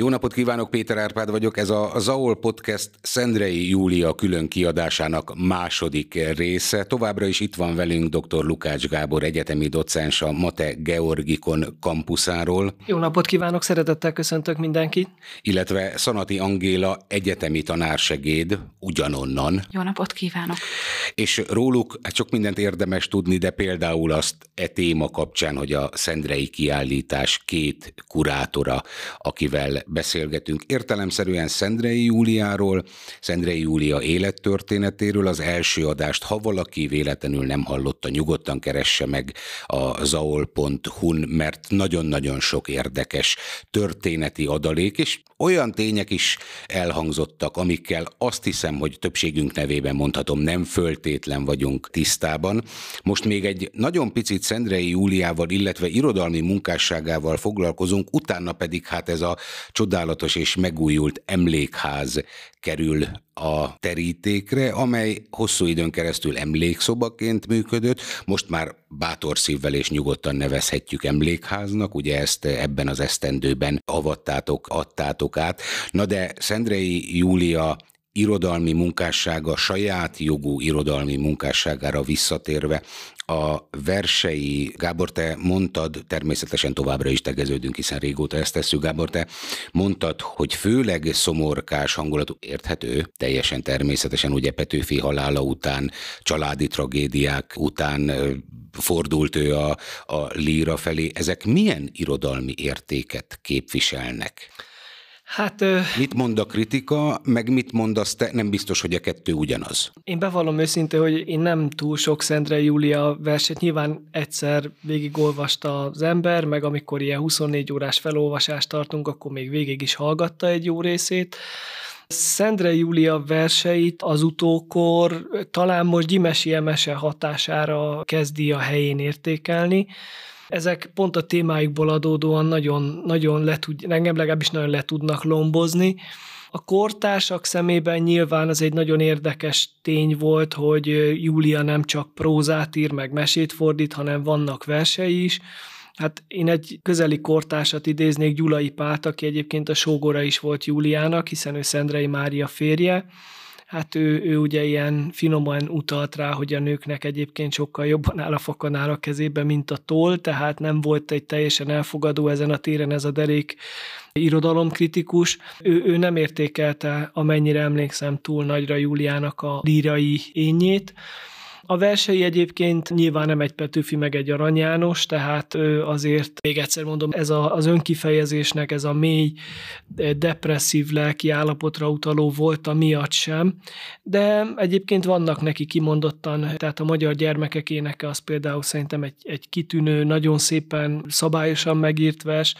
Jó napot kívánok, Péter Árpád vagyok. Ez a Zaol Podcast Szendrei Júlia külön kiadásának második része. Továbbra is itt van velünk dr. Lukács Gábor, egyetemi docens a Mate Georgikon kampuszáról. Jó napot kívánok, szeretettel köszöntök mindenkit. Illetve Szanati Angéla, egyetemi tanársegéd, ugyanonnan. Jó napot kívánok. És róluk hát sok mindent érdemes tudni, de például azt e téma kapcsán, hogy a Szendrei kiállítás két kurátora, akivel beszélgetünk értelemszerűen Szendrei Júliáról, Szendrei Júlia élettörténetéről. Az első adást, ha valaki véletlenül nem hallotta, nyugodtan keresse meg a zaol.hu-n, mert nagyon-nagyon sok érdekes történeti adalék, és olyan tények is elhangzottak, amikkel azt hiszem, hogy többségünk nevében mondhatom, nem föltétlen vagyunk tisztában. Most még egy nagyon picit Szendrei Júliával, illetve irodalmi munkásságával foglalkozunk, utána pedig hát ez a csodálatos és megújult emlékház kerül a terítékre, amely hosszú időn keresztül emlékszobaként működött, most már bátor szívvel és nyugodtan nevezhetjük emlékháznak, ugye ezt ebben az esztendőben avattátok, adtátok át. Na de Szendrei Júlia irodalmi munkássága, saját jogú irodalmi munkásságára visszatérve, a versei, Gábor, te mondtad, természetesen továbbra is tegeződünk, hiszen régóta ezt tesszük, Gábor, te mondtad, hogy főleg szomorkás hangulatú, érthető, teljesen természetesen, ugye Petőfi halála után, családi tragédiák után fordult ő a, a líra felé. Ezek milyen irodalmi értéket képviselnek? Hát... Mit mond a kritika, meg mit mondasz te? Nem biztos, hogy a kettő ugyanaz. Én bevallom őszintén, hogy én nem túl sok Szendre Júlia verset. Nyilván egyszer végigolvasta az ember, meg amikor ilyen 24 órás felolvasást tartunk, akkor még végig is hallgatta egy jó részét. Szendre Júlia verseit az utókor talán most Gyimesi Emese hatására kezdi a helyén értékelni, ezek pont a témáikból adódóan nagyon, nagyon le tud, engem legalábbis nagyon le tudnak lombozni. A kortársak szemében nyilván az egy nagyon érdekes tény volt, hogy Júlia nem csak prózát ír, meg mesét fordít, hanem vannak versei is. Hát én egy közeli kortársat idéznék, Gyulai Pát, aki egyébként a sógora is volt Júliának, hiszen ő Szendrei Mária férje, hát ő, ő ugye ilyen finoman utalt rá, hogy a nőknek egyébként sokkal jobban áll a fokanál a kezébe, mint a toll, tehát nem volt egy teljesen elfogadó ezen a téren ez a derék irodalomkritikus. Ő, ő nem értékelte, amennyire emlékszem, túl nagyra Júliának a lírai ényét, a versei egyébként nyilván nem egy Petőfi, meg egy Arany János, tehát azért még egyszer mondom, ez a, az önkifejezésnek ez a mély, depresszív lelki állapotra utaló volt a miatt sem, de egyébként vannak neki kimondottan, tehát a magyar gyermekek éneke az például szerintem egy, egy kitűnő, nagyon szépen, szabályosan megírt vers,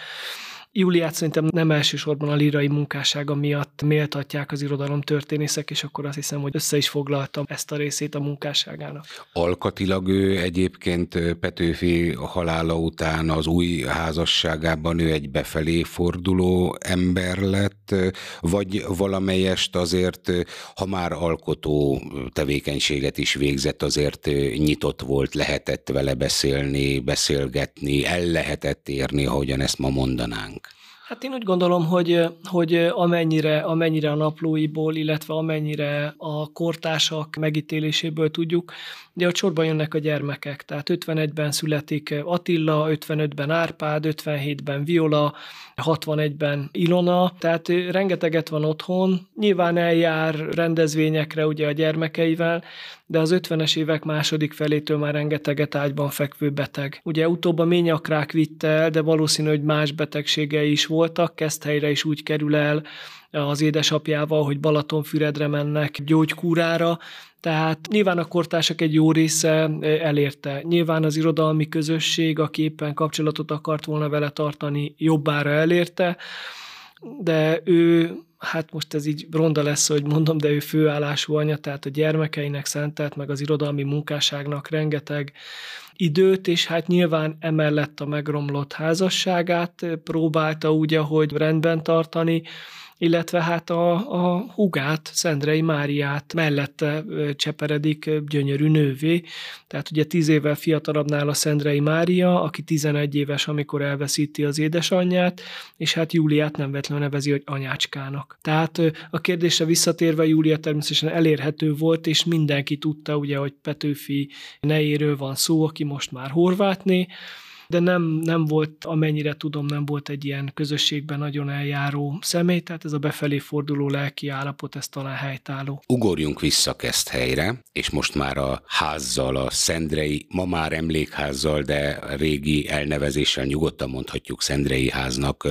Júliát szerintem nem elsősorban a lírai munkássága miatt méltatják az irodalom történészek, és akkor azt hiszem, hogy össze is foglaltam ezt a részét a munkásságának. Alkatilag ő egyébként Petőfi halála után az új házasságában ő egy befelé forduló ember lett, vagy valamelyest azért, ha már alkotó tevékenységet is végzett, azért nyitott volt, lehetett vele beszélni, beszélgetni, el lehetett érni, ahogyan ezt ma mondanánk. Hát én úgy gondolom, hogy, hogy amennyire, amennyire a naplóiból, illetve amennyire a kortársak megítéléséből tudjuk, de a sorban jönnek a gyermekek. Tehát 51-ben születik Attila, 55-ben Árpád, 57-ben Viola, 61-ben Ilona, tehát rengeteget van otthon, nyilván eljár rendezvényekre ugye a gyermekeivel, de az 50-es évek második felétől már rengeteget ágyban fekvő beteg. Ugye utóbb a ményakrák vitte el, de valószínű, hogy más betegségei is voltak, helyre is úgy kerül el az édesapjával, hogy Balatonfüredre mennek gyógykúrára, tehát nyilván a kortársak egy jó része elérte. Nyilván az irodalmi közösség, aki éppen kapcsolatot akart volna vele tartani, jobbára elérte, de ő, hát most ez így ronda lesz, hogy mondom, de ő főállású anya, tehát a gyermekeinek szentelt, meg az irodalmi munkásságnak rengeteg időt, és hát nyilván emellett a megromlott házasságát próbálta úgy, ahogy rendben tartani, illetve hát a, a hugát, Szendrei Máriát mellette cseperedik gyönyörű nővé. Tehát ugye tíz évvel fiatalabbnál a Szendrei Mária, aki 11 éves, amikor elveszíti az édesanyját, és hát Júliát nem vetlenül nevezi, hogy anyácskának. Tehát a kérdésre visszatérve Júlia természetesen elérhető volt, és mindenki tudta ugye, hogy Petőfi nejéről van szó, aki most már horvátné, de nem, nem volt, amennyire tudom, nem volt egy ilyen közösségben nagyon eljáró személy, tehát ez a befelé forduló lelki állapot, ez talán helytálló. Ugorjunk vissza helyre, és most már a házzal, a Szendrei, ma már emlékházzal, de régi elnevezéssel nyugodtan mondhatjuk Szendrei háznak,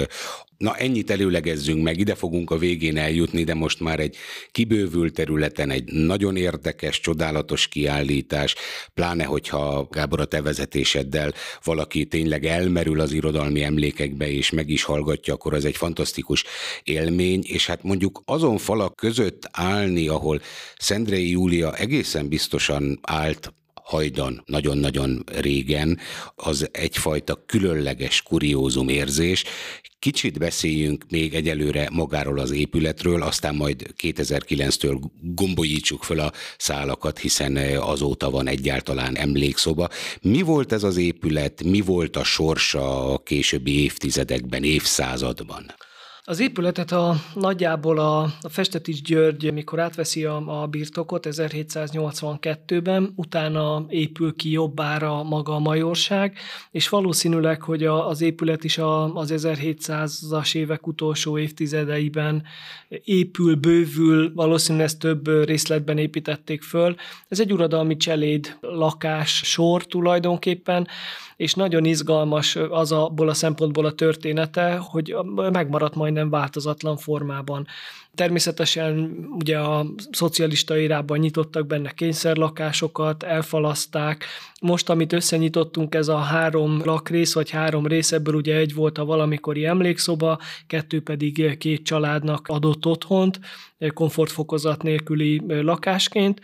Na ennyit előlegezzünk meg, ide fogunk a végén eljutni, de most már egy kibővült területen egy nagyon érdekes, csodálatos kiállítás, pláne hogyha Gábor a te vezetéseddel valaki tényleg elmerül az irodalmi emlékekbe és meg is hallgatja, akkor az egy fantasztikus élmény, és hát mondjuk azon falak között állni, ahol Szendrei Júlia egészen biztosan állt hajdan nagyon-nagyon régen, az egyfajta különleges kuriózum érzés. Kicsit beszéljünk még egyelőre magáról az épületről, aztán majd 2009-től gombolítsuk föl a szálakat, hiszen azóta van egyáltalán emlékszoba. Mi volt ez az épület, mi volt a sorsa a későbbi évtizedekben, évszázadban? Az épületet a, nagyjából a, a Festetics György, mikor átveszi a, a birtokot 1782-ben, utána épül ki jobbára maga a majorság, és valószínűleg, hogy a, az épület is a, az 1700-as évek utolsó évtizedeiben épül, bővül, valószínűleg ezt több részletben építették föl. Ez egy uradalmi cseléd lakás sor tulajdonképpen, és nagyon izgalmas az abból a szempontból a története, hogy megmaradt majdnem változatlan formában. Természetesen ugye a szocialista érában nyitottak benne kényszerlakásokat, elfalaszták. Most, amit összenyitottunk, ez a három lakrész, vagy három rész, ebből ugye egy volt a valamikori emlékszoba, kettő pedig két családnak adott otthont, komfortfokozat nélküli lakásként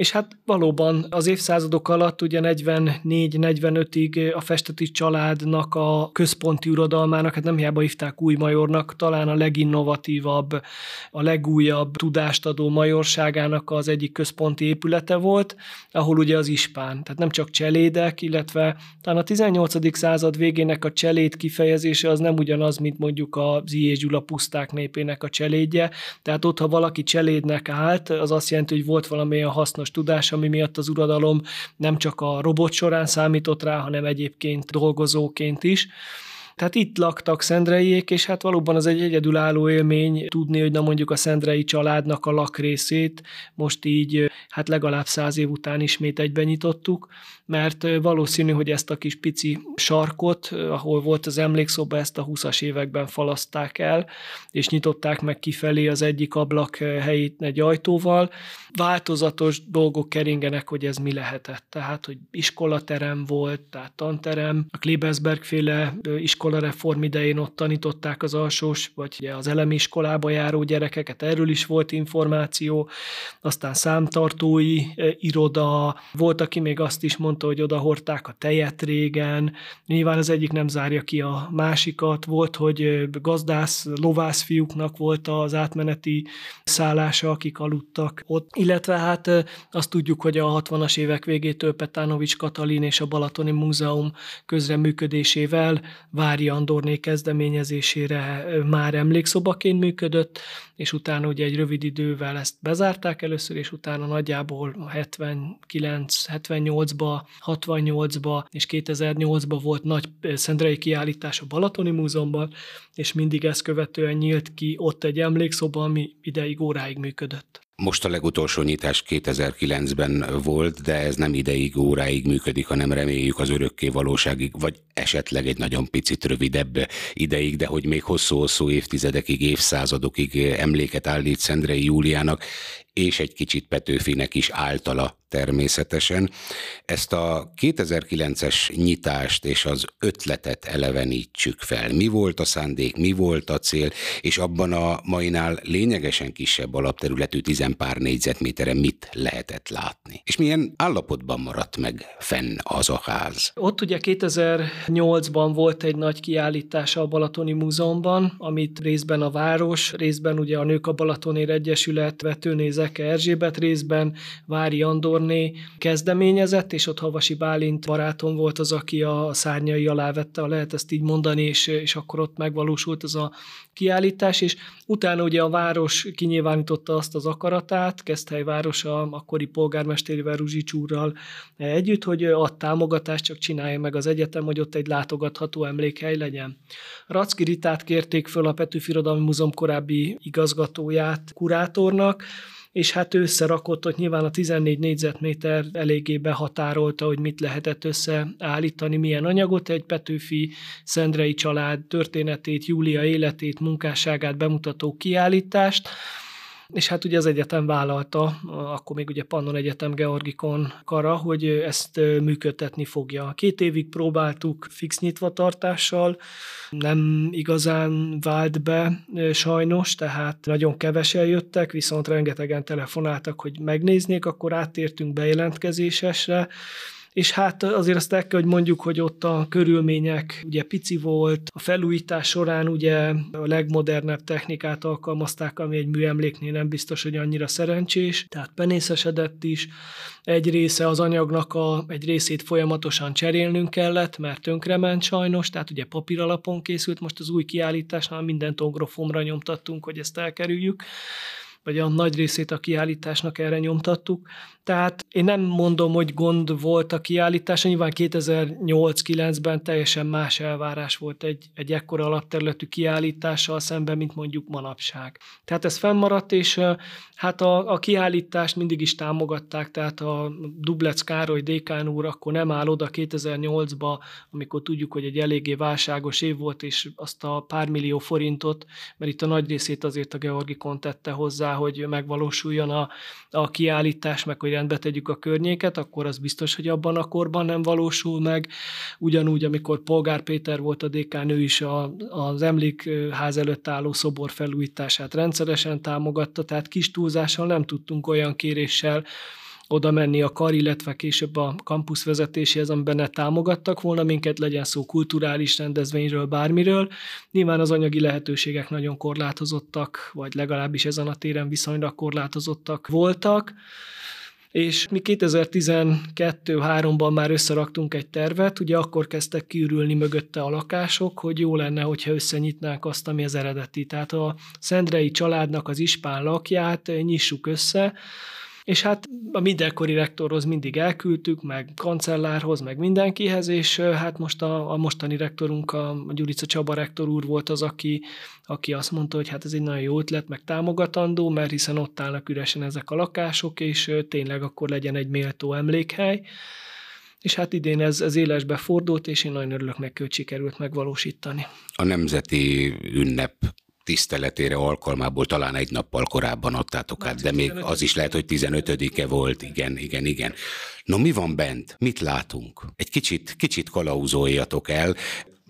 és hát valóban az évszázadok alatt ugye 44-45-ig a festeti családnak a központi uradalmának, hát nem hiába hívták új majornak, talán a leginnovatívabb, a legújabb tudást adó majorságának az egyik központi épülete volt, ahol ugye az ispán, tehát nem csak cselédek, illetve talán a 18. század végének a cseléd kifejezése az nem ugyanaz, mint mondjuk a. Ziyé Gyula puszták népének a cselédje, tehát ott, ha valaki cselédnek állt, az azt jelenti, hogy volt valamilyen hasznos tudományos tudás, ami miatt az uradalom nem csak a robot során számított rá, hanem egyébként dolgozóként is. Tehát itt laktak szendreiék, és hát valóban az egy egyedülálló élmény tudni, hogy na mondjuk a szendrei családnak a lakrészét most így hát legalább száz év után ismét egyben nyitottuk, mert valószínű, hogy ezt a kis pici sarkot, ahol volt az emlékszoba, ezt a 20-as években falaszták el, és nyitották meg kifelé az egyik ablak helyét egy ajtóval. Változatos dolgok keringenek, hogy ez mi lehetett. Tehát, hogy iskolaterem volt, tehát tanterem, a Klebersberg féle iskolareform idején ott tanították az alsós, vagy az elemi iskolába járó gyerekeket, erről is volt információ, aztán számtartói iroda, volt, aki még azt is mondta, hogy oda hordták a tejet régen, nyilván az egyik nem zárja ki a másikat, volt, hogy gazdász, lovász fiúknak volt az átmeneti szállása, akik aludtak ott, illetve hát azt tudjuk, hogy a 60-as évek végétől Petánovics Katalin és a Balatoni Múzeum közreműködésével Vári Andorné kezdeményezésére már emlékszobaként működött, és utána ugye egy rövid idővel ezt bezárták először, és utána nagyjából 79-78-ba 68-ba és 2008-ba volt nagy szendrei kiállítás a Balatoni Múzeumban, és mindig ezt követően nyílt ki ott egy emlékszoba, ami ideig, óráig működött. Most a legutolsó nyitás 2009-ben volt, de ez nem ideig, óráig működik, hanem reméljük az örökké valóságig, vagy esetleg egy nagyon picit rövidebb ideig, de hogy még hosszú-hosszú évtizedekig, évszázadokig emléket állít Szendrei Júliának, és egy kicsit Petőfinek is általa természetesen. Ezt a 2009-es nyitást és az ötletet elevenítsük fel. Mi volt a szándék, mi volt a cél, és abban a mainál lényegesen kisebb alapterületű tizenpár négyzetméteren mit lehetett látni. És milyen állapotban maradt meg fenn az a ház? Ott ugye 2008-ban volt egy nagy kiállítás a Balatoni Múzeumban, amit részben a város, részben ugye a Nők a Balatonér Egyesület, Vetőné Zeke Erzsébet részben, Vári Andorné kezdeményezett, és ott Havasi Bálint barátom volt az, aki a szárnyai alá vette, lehet ezt így mondani, és, és akkor ott megvalósult ez a kiállítás, és utána ugye a város kinyilvánította azt az akaratát, Keszthely városa akkori polgármesterével Ruzsics úrral együtt, hogy ad támogatást, csak csinálja meg az egyetem, hogy ott egy látogatható emlékhely legyen. Racki Ritát kérték föl a Petőfi Irodalmi Múzeum korábbi igazgatóját kurátornak, és hát összerakott, hogy nyilván a 14 négyzetméter eléggé behatárolta, hogy mit lehetett összeállítani, milyen anyagot, egy Petőfi Szendrei család történetét, Júlia életét, munkásságát bemutató kiállítást, és hát ugye az egyetem vállalta, akkor még ugye Pannon Egyetem Georgikon kara, hogy ezt működtetni fogja. Két évig próbáltuk fix nyitvatartással, nem igazán vált be sajnos, tehát nagyon kevesen jöttek, viszont rengetegen telefonáltak, hogy megnéznék, akkor áttértünk bejelentkezésesre, és hát azért azt el kell, hogy mondjuk, hogy ott a körülmények ugye pici volt, a felújítás során ugye a legmodernebb technikát alkalmazták, ami egy műemléknél nem biztos, hogy annyira szerencsés, tehát penészesedett is, egy része az anyagnak a, egy részét folyamatosan cserélnünk kellett, mert tönkrement sajnos, tehát ugye papír alapon készült, most az új kiállításnál mindent ogrofomra nyomtattunk, hogy ezt elkerüljük, vagy a nagy részét a kiállításnak erre nyomtattuk. Tehát én nem mondom, hogy gond volt a kiállítás, nyilván 2008-9-ben teljesen más elvárás volt egy, egy ekkora alapterületű kiállítással szemben, mint mondjuk manapság. Tehát ez fennmaradt, és hát a, a kiállítást mindig is támogatták, tehát a Dublec Károly dékán úr akkor nem áll oda 2008-ba, amikor tudjuk, hogy egy eléggé válságos év volt, és azt a pár millió forintot, mert itt a nagy részét azért a Georgikon tette hozzá, hogy megvalósuljon a, a kiállítás, meg hogy rendbe tegyük a környéket, akkor az biztos, hogy abban a korban nem valósul meg. Ugyanúgy, amikor Polgár Péter volt a dékán, ő is a, az emlékház előtt álló szobor felújítását rendszeresen támogatta, tehát kis túlzással nem tudtunk olyan kéréssel oda menni a kar, illetve később a kampusz vezetéséhez, amiben támogattak volna minket, legyen szó kulturális rendezvényről, bármiről. Nyilván az anyagi lehetőségek nagyon korlátozottak, vagy legalábbis ezen a téren viszonylag korlátozottak voltak és mi 2012-3-ban már összeraktunk egy tervet, ugye akkor kezdtek kiürülni mögötte a lakások, hogy jó lenne, hogyha összenyitnánk azt, ami az eredeti. Tehát a Szendrei családnak az ispán lakját nyissuk össze, és hát a mindenkori rektorhoz mindig elküldtük, meg kancellárhoz, meg mindenkihez, és hát most a, a mostani rektorunk, a Gyurica Csaba rektor úr volt az, aki, aki azt mondta, hogy hát ez egy nagyon jó ötlet, meg támogatandó, mert hiszen ott állnak üresen ezek a lakások, és tényleg akkor legyen egy méltó emlékhely. És hát idén ez, ez élesbe fordult, és én nagyon örülök neki, hogy sikerült megvalósítani. A nemzeti ünnep tiszteletére alkalmából talán egy nappal korábban adtátok át, de még az is lehet, hogy 15-e volt, igen, igen, igen. No, mi van bent? Mit látunk? Egy kicsit, kicsit kalauzoljatok el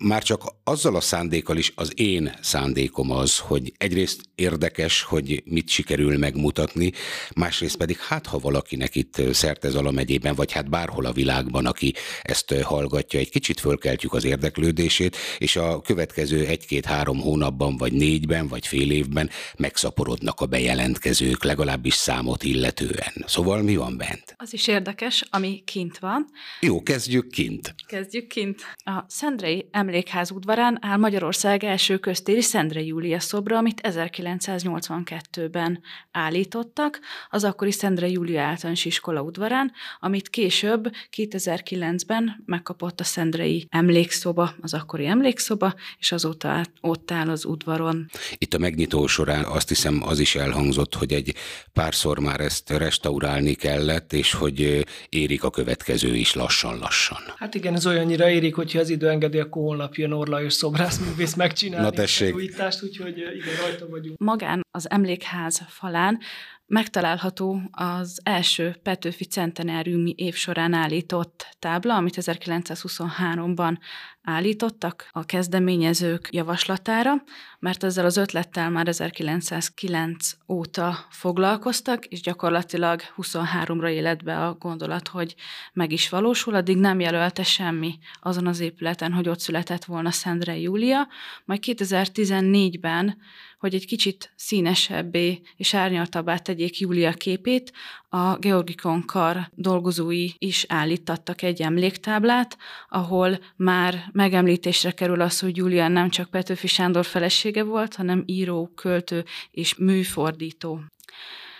már csak azzal a szándékkal is az én szándékom az, hogy egyrészt érdekes, hogy mit sikerül megmutatni, másrészt pedig hát, ha valakinek itt Szertezala megyében, vagy hát bárhol a világban, aki ezt hallgatja, egy kicsit fölkeltjük az érdeklődését, és a következő egy-két-három hónapban, vagy négyben, vagy fél évben megszaporodnak a bejelentkezők, legalábbis számot illetően. Szóval mi van bent? Az is érdekes, ami kint van. Jó, kezdjük kint. Kezdjük kint. A Szendrei emlékház udvarán áll Magyarország első köztéri Szendre Júlia szobra, amit 1982-ben állítottak, az akkori Szendre Júlia általános iskola udvarán, amit később 2009-ben megkapott a Szendrei emlékszoba, az akkori emlékszoba, és azóta ott áll az udvaron. Itt a megnyitó során azt hiszem az is elhangzott, hogy egy párszor már ezt restaurálni kellett, és hogy érik a következő is lassan-lassan. Hát igen, ez olyannyira érik, hogyha az idő engedi, akkor holnap jön Orla és szobrászművész megcsinálni Na tessék. a újítást, úgyhogy igen, rajta vagyunk. Magán az emlékház falán megtalálható az első Petőfi centenáriumi év során állított tábla, amit 1923-ban állítottak a kezdeményezők javaslatára, mert ezzel az ötlettel már 1909 óta foglalkoztak, és gyakorlatilag 23-ra életbe a gondolat, hogy meg is valósul, addig nem jelölte semmi azon az épületen, hogy ott született volna Szendre Júlia, majd 2014-ben hogy egy kicsit színesebbé és árnyaltabbá tegyék Júlia képét, a Georgikon kar dolgozói is állítattak egy emléktáblát, ahol már megemlítésre kerül az, hogy Júlia nem csak Petőfi Sándor felesége volt, hanem író, költő és műfordító.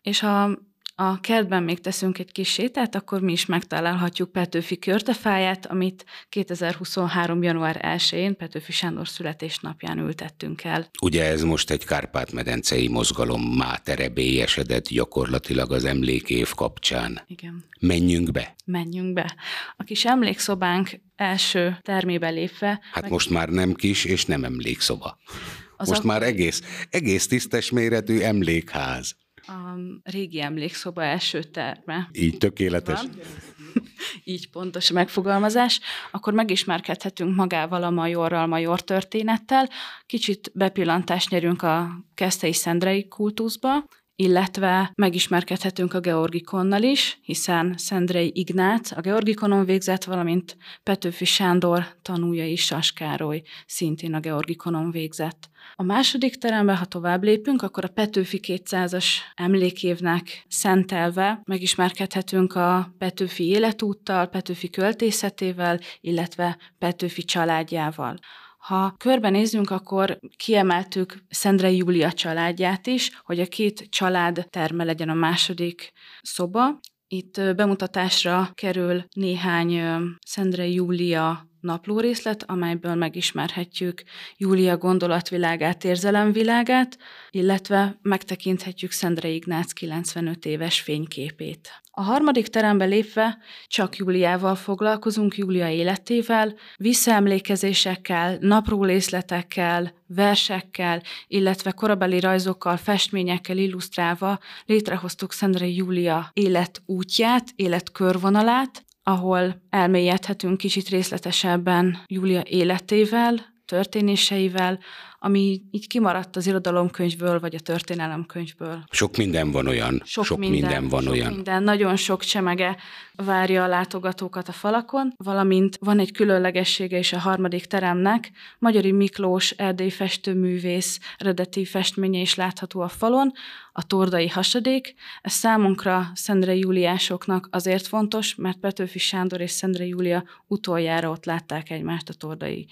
És a a kertben még teszünk egy kis sétát, akkor mi is megtalálhatjuk Petőfi körtefáját, amit 2023. január 1-én Petőfi Sándor születésnapján ültettünk el. Ugye ez most egy Kárpát-medencei mozgalom máterebélyesedett gyakorlatilag az emlékév kapcsán. Igen. Menjünk be. Menjünk be. A kis emlékszobánk első termébe lépve... Hát meg... most már nem kis és nem emlékszoba. Az most a... már egész, egész tisztes méretű emlékház a régi emlékszoba első terme. Így tökéletes. Van. Így pontos megfogalmazás, akkor megismerkedhetünk magával a majorral, major történettel, kicsit bepillantást nyerünk a Keszthelyi Szendrei kultuszba, illetve megismerkedhetünk a Georgikonnal is, hiszen Szendrei Ignác a Georgikonon végzett, valamint Petőfi Sándor tanúja is Saskároly szintén a Georgikonon végzett. A második terembe, ha tovább lépünk, akkor a Petőfi 200-as emlékévnek szentelve megismerkedhetünk a Petőfi életúttal, Petőfi költészetével, illetve Petőfi családjával. Ha körbenézzünk, akkor kiemeltük Szendrei Júlia családját is, hogy a két család terme legyen a második szoba. Itt bemutatásra kerül néhány Szendrei Júlia naplórészlet, amelyből megismerhetjük Júlia gondolatvilágát, érzelemvilágát, illetve megtekinthetjük Szendre Ignác 95 éves fényképét. A harmadik terembe lépve csak Júliával foglalkozunk, Júlia életével, visszaemlékezésekkel, naprólészletekkel, versekkel, illetve korabeli rajzokkal, festményekkel illusztrálva létrehoztuk Szendre Júlia életútját, életkörvonalát, ahol elmélyedhetünk kicsit részletesebben Júlia életével, történéseivel, ami így kimaradt az irodalomkönyvből, vagy a történelemkönyvből. Sok minden van olyan. Sok, sok minden, minden van sok olyan. Minden, nagyon sok csemege várja a látogatókat a falakon, valamint van egy különlegessége is a harmadik teremnek. Magyari Miklós, erdélyi festőművész eredeti festménye is látható a falon, a tordai hasadék. Ez számunkra Szendre Júliásoknak azért fontos, mert Petőfi Sándor és Szendre Júlia utoljára ott látták egymást a tordai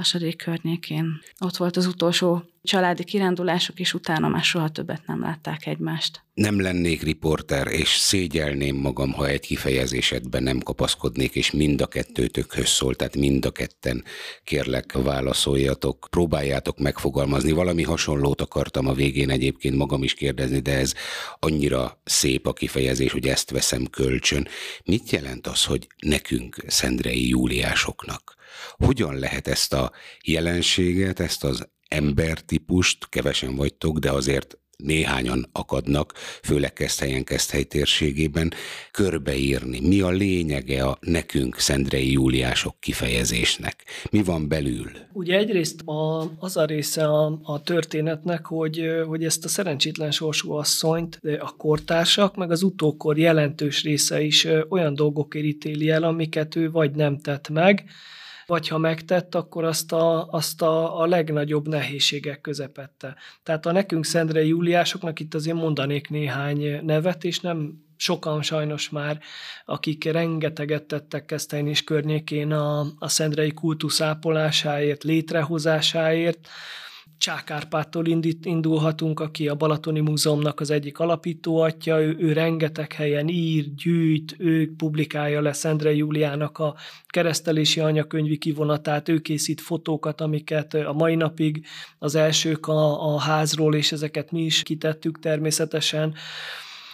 hasadék környékén. Ott volt az utolsó családi kirándulások, és utána már soha többet nem látták egymást. Nem lennék riporter, és szégyelném magam, ha egy kifejezésedben nem kapaszkodnék, és mind a kettőtökhöz szól, tehát mind a ketten kérlek válaszoljatok, próbáljátok megfogalmazni. Valami hasonlót akartam a végén egyébként magam is kérdezni, de ez annyira szép a kifejezés, hogy ezt veszem kölcsön. Mit jelent az, hogy nekünk, szendrei júliásoknak? Hogyan lehet ezt a jelenséget, ezt az embertípust, kevesen vagytok, de azért néhányan akadnak, főleg Keszthelyen, Keszthely térségében, körbeírni. Mi a lényege a nekünk Szendrei Júliások kifejezésnek? Mi van belül? Ugye egyrészt a, az a része a, a történetnek, hogy, hogy ezt a szerencsétlen sorsú asszonyt a kortársak, meg az utókor jelentős része is olyan dolgokért ítéli el, amiket ő vagy nem tett meg, vagy ha megtett, akkor azt a, azt a, a legnagyobb nehézségek közepette. Tehát a nekünk Szendre Júliásoknak itt azért mondanék néhány nevet, és nem sokan sajnos már, akik rengeteget tettek Kesztein és környékén a, a szendrei kultusz ápolásáért, létrehozásáért, Csákárpától indít, indulhatunk, aki a Balatoni Múzeumnak az egyik alapító atya, ő, ő rengeteg helyen ír, gyűjt, ő publikálja le Szendre Júliának a keresztelési anyakönyvi kivonatát, ő készít fotókat, amiket a mai napig az elsők a, a házról, és ezeket mi is kitettük természetesen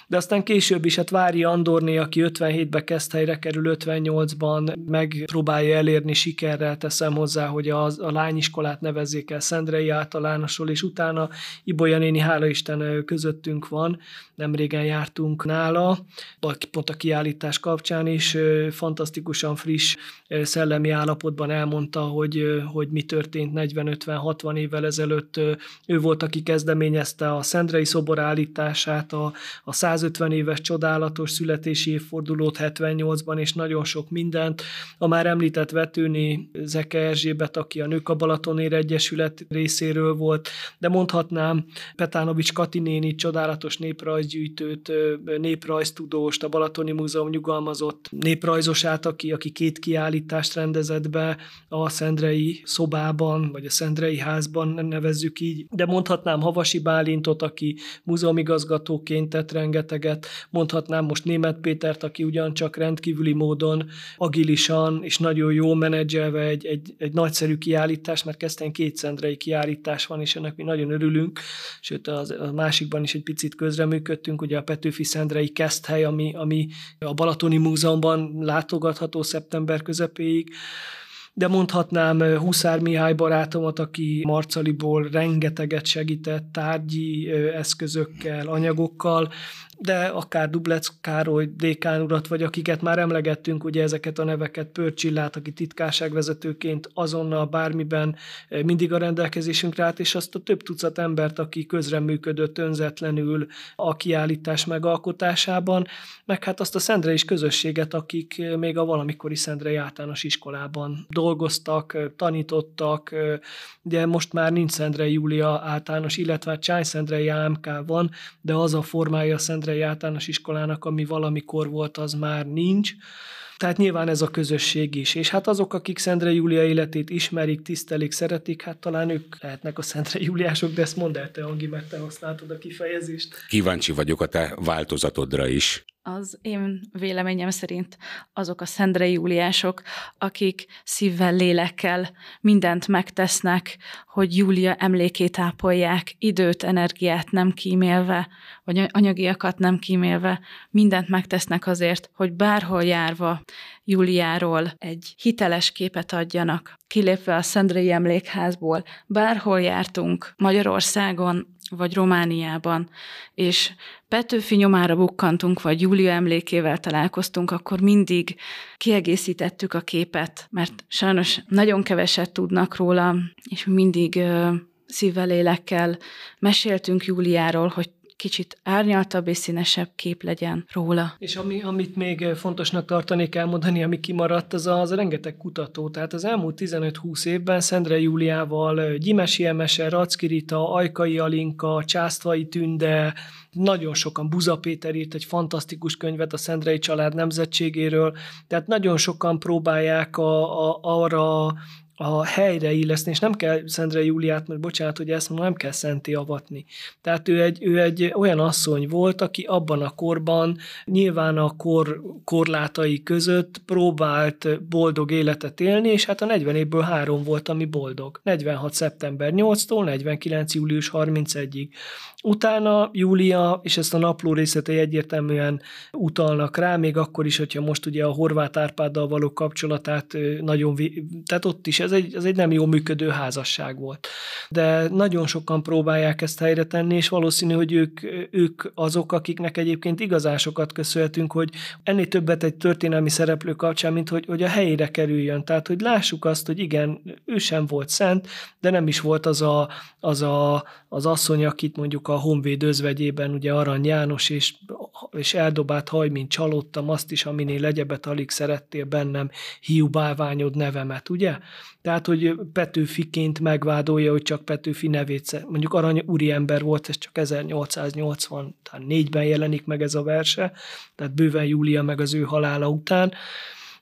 de aztán később is, hát Vári Andorné, aki 57-be kezd helyre kerül, 58-ban megpróbálja elérni sikerrel, teszem hozzá, hogy a, a lányiskolát nevezzék el Szendrei általánosról, és utána Ibolya néni, hála Isten közöttünk van, nem régen jártunk nála, pont a kiállítás kapcsán is fantasztikusan friss szellemi állapotban elmondta, hogy, hogy mi történt 40-50-60 évvel ezelőtt. Ő volt, aki kezdeményezte a Szendrei szobor állítását, a, a 150 éves csodálatos születési évfordulót 78-ban, és nagyon sok mindent. A már említett vetőni Zeke Erzsébet, aki a Nők a Balatonér Egyesület részéről volt, de mondhatnám Petánovics Katinéni csodálatos néprajzgyűjtőt, néprajztudóst, a Balatoni Múzeum nyugalmazott néprajzosát, aki, aki két kiállítást rendezett be a Szendrei szobában, vagy a Szendrei házban nevezzük így, de mondhatnám Havasi Bálintot, aki múzeumigazgatóként tett rengeteget, mondhatnám most Német Pétert, aki ugyancsak rendkívüli módon agilisan és nagyon jó menedzselve egy, egy, egy nagyszerű kiállítás, mert kezdten két szendrei kiállítás van, és ennek mi nagyon örülünk, sőt az, a másikban is egy picit közreműködtünk, ugye a Petőfi Szendrei Keszthely, ami, ami a Balatoni Múzeumban látogatható szeptember közepéig, de mondhatnám Huszár Mihály barátomat, aki Marcaliból rengeteget segített tárgyi eszközökkel, anyagokkal, de akár Dublec Károly dékán urat, vagy akiket már emlegettünk, ugye ezeket a neveket, Pörcsillát, aki titkárságvezetőként azonnal bármiben eh, mindig a rendelkezésünkre állt, és azt a több tucat embert, aki közreműködött önzetlenül a kiállítás megalkotásában, meg hát azt a Szendrei közösséget, akik eh, még a valamikori Szendrei általános iskolában dolgoztak, eh, tanítottak, de most már nincs Szendrei Júlia általános, illetve hát Csány Szendrei AMK van, de az a formája Szendrei Szendrei általános iskolának, ami valamikor volt, az már nincs. Tehát nyilván ez a közösség is. És hát azok, akik Szendre Júlia életét ismerik, tisztelik, szeretik, hát talán ők lehetnek a Szendre Júliások, de ezt mondd el te, Angi, mert te használtad a kifejezést. Kíváncsi vagyok a te változatodra is az én véleményem szerint azok a Szendrei Júliások, akik szívvel, lélekkel mindent megtesznek, hogy Júlia emlékét ápolják, időt, energiát nem kímélve, vagy anyagiakat nem kímélve, mindent megtesznek azért, hogy bárhol járva Júliáról egy hiteles képet adjanak. Kilépve a Szendrei emlékházból, bárhol jártunk Magyarországon, vagy Romániában, és Petőfi nyomára bukkantunk, vagy Júlia emlékével találkoztunk, akkor mindig kiegészítettük a képet, mert sajnos nagyon keveset tudnak róla, és mindig szívvel, lélekkel meséltünk Júliáról, hogy kicsit árnyaltabb és színesebb kép legyen róla. És ami, amit még fontosnak tartanék elmondani, ami kimaradt, az az rengeteg kutató. Tehát az elmúlt 15-20 évben Szendre Júliával Gyimesi Emese, Racki Rita, Ajkai Alinka, Császtvai Tünde, nagyon sokan, Buza Péter írt egy fantasztikus könyvet a Szendrei család nemzetségéről, tehát nagyon sokan próbálják a, a, arra a helyre illeszni, és nem kell Szendre Júliát, mert bocsánat, hogy ezt mondom, nem kell szenté avatni. Tehát ő egy, ő egy olyan asszony volt, aki abban a korban nyilván a kor, korlátai között próbált boldog életet élni, és hát a 40 évből három volt, ami boldog. 46. szeptember 8-tól 49. július 31-ig. Utána Júlia, és ezt a napló részletei egyértelműen utalnak rá, még akkor is, hogyha most ugye a horvát Árpáddal való kapcsolatát nagyon, tehát ott is ez egy, ez egy nem jó működő házasság volt. De nagyon sokan próbálják ezt helyre tenni, és valószínű, hogy ők, ők azok, akiknek egyébként igazásokat köszönhetünk, hogy ennél többet egy történelmi szereplő kapcsán, mint hogy, hogy a helyére kerüljön. Tehát, hogy lássuk azt, hogy igen, ő sem volt szent, de nem is volt az a, az, a, az asszony, akit mondjuk a Honvéd özvegyében, ugye Arany János, és, és eldobált haj, mint csalódtam, azt is, aminél legyebet alig szerettél bennem, hiú bálványod nevemet, ugye? Tehát, hogy Petőfiként megvádolja, hogy csak Petőfi nevét, mondjuk Arany úriember volt, ez csak 1884-ben jelenik meg ez a verse, tehát bőven Júlia meg az ő halála után,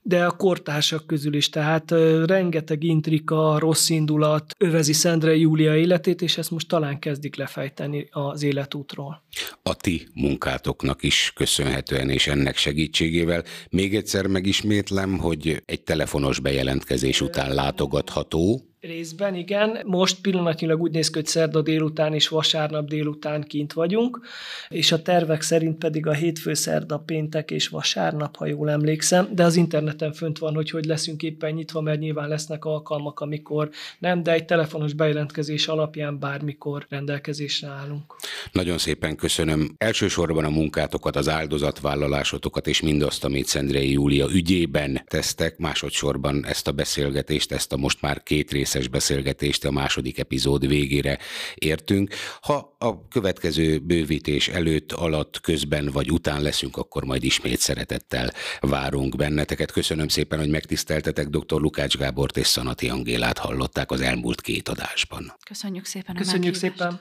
de a kortársak közül is, tehát rengeteg intrika, rossz indulat övezi Szendre Júlia életét, és ezt most talán kezdik lefejteni az életútról. A ti munkátoknak is köszönhetően és ennek segítségével. Még egyszer megismétlem, hogy egy telefonos bejelentkezés után látogatható Részben igen. Most pillanatnyilag úgy néz ki, hogy szerda délután és vasárnap délután kint vagyunk, és a tervek szerint pedig a hétfő, szerda, péntek és vasárnap, ha jól emlékszem, de az interneten fönt van, hogy hogy leszünk éppen nyitva, mert nyilván lesznek alkalmak, amikor nem, de egy telefonos bejelentkezés alapján bármikor rendelkezésre állunk. Nagyon szépen köszönöm. Elsősorban a munkátokat, az áldozatvállalásotokat és mindazt, amit Szendrei Júlia ügyében tesztek, másodszorban ezt a beszélgetést, ezt a most már két részes beszélgetést a második epizód végére értünk. Ha a következő bővítés előtt, alatt, közben vagy után leszünk, akkor majd ismét szeretettel várunk benneteket. Köszönöm szépen, hogy megtiszteltetek dr. Lukács Gábort és Szanati Angélát hallották az elmúlt két adásban. Köszönjük szépen Köszönjük szépen.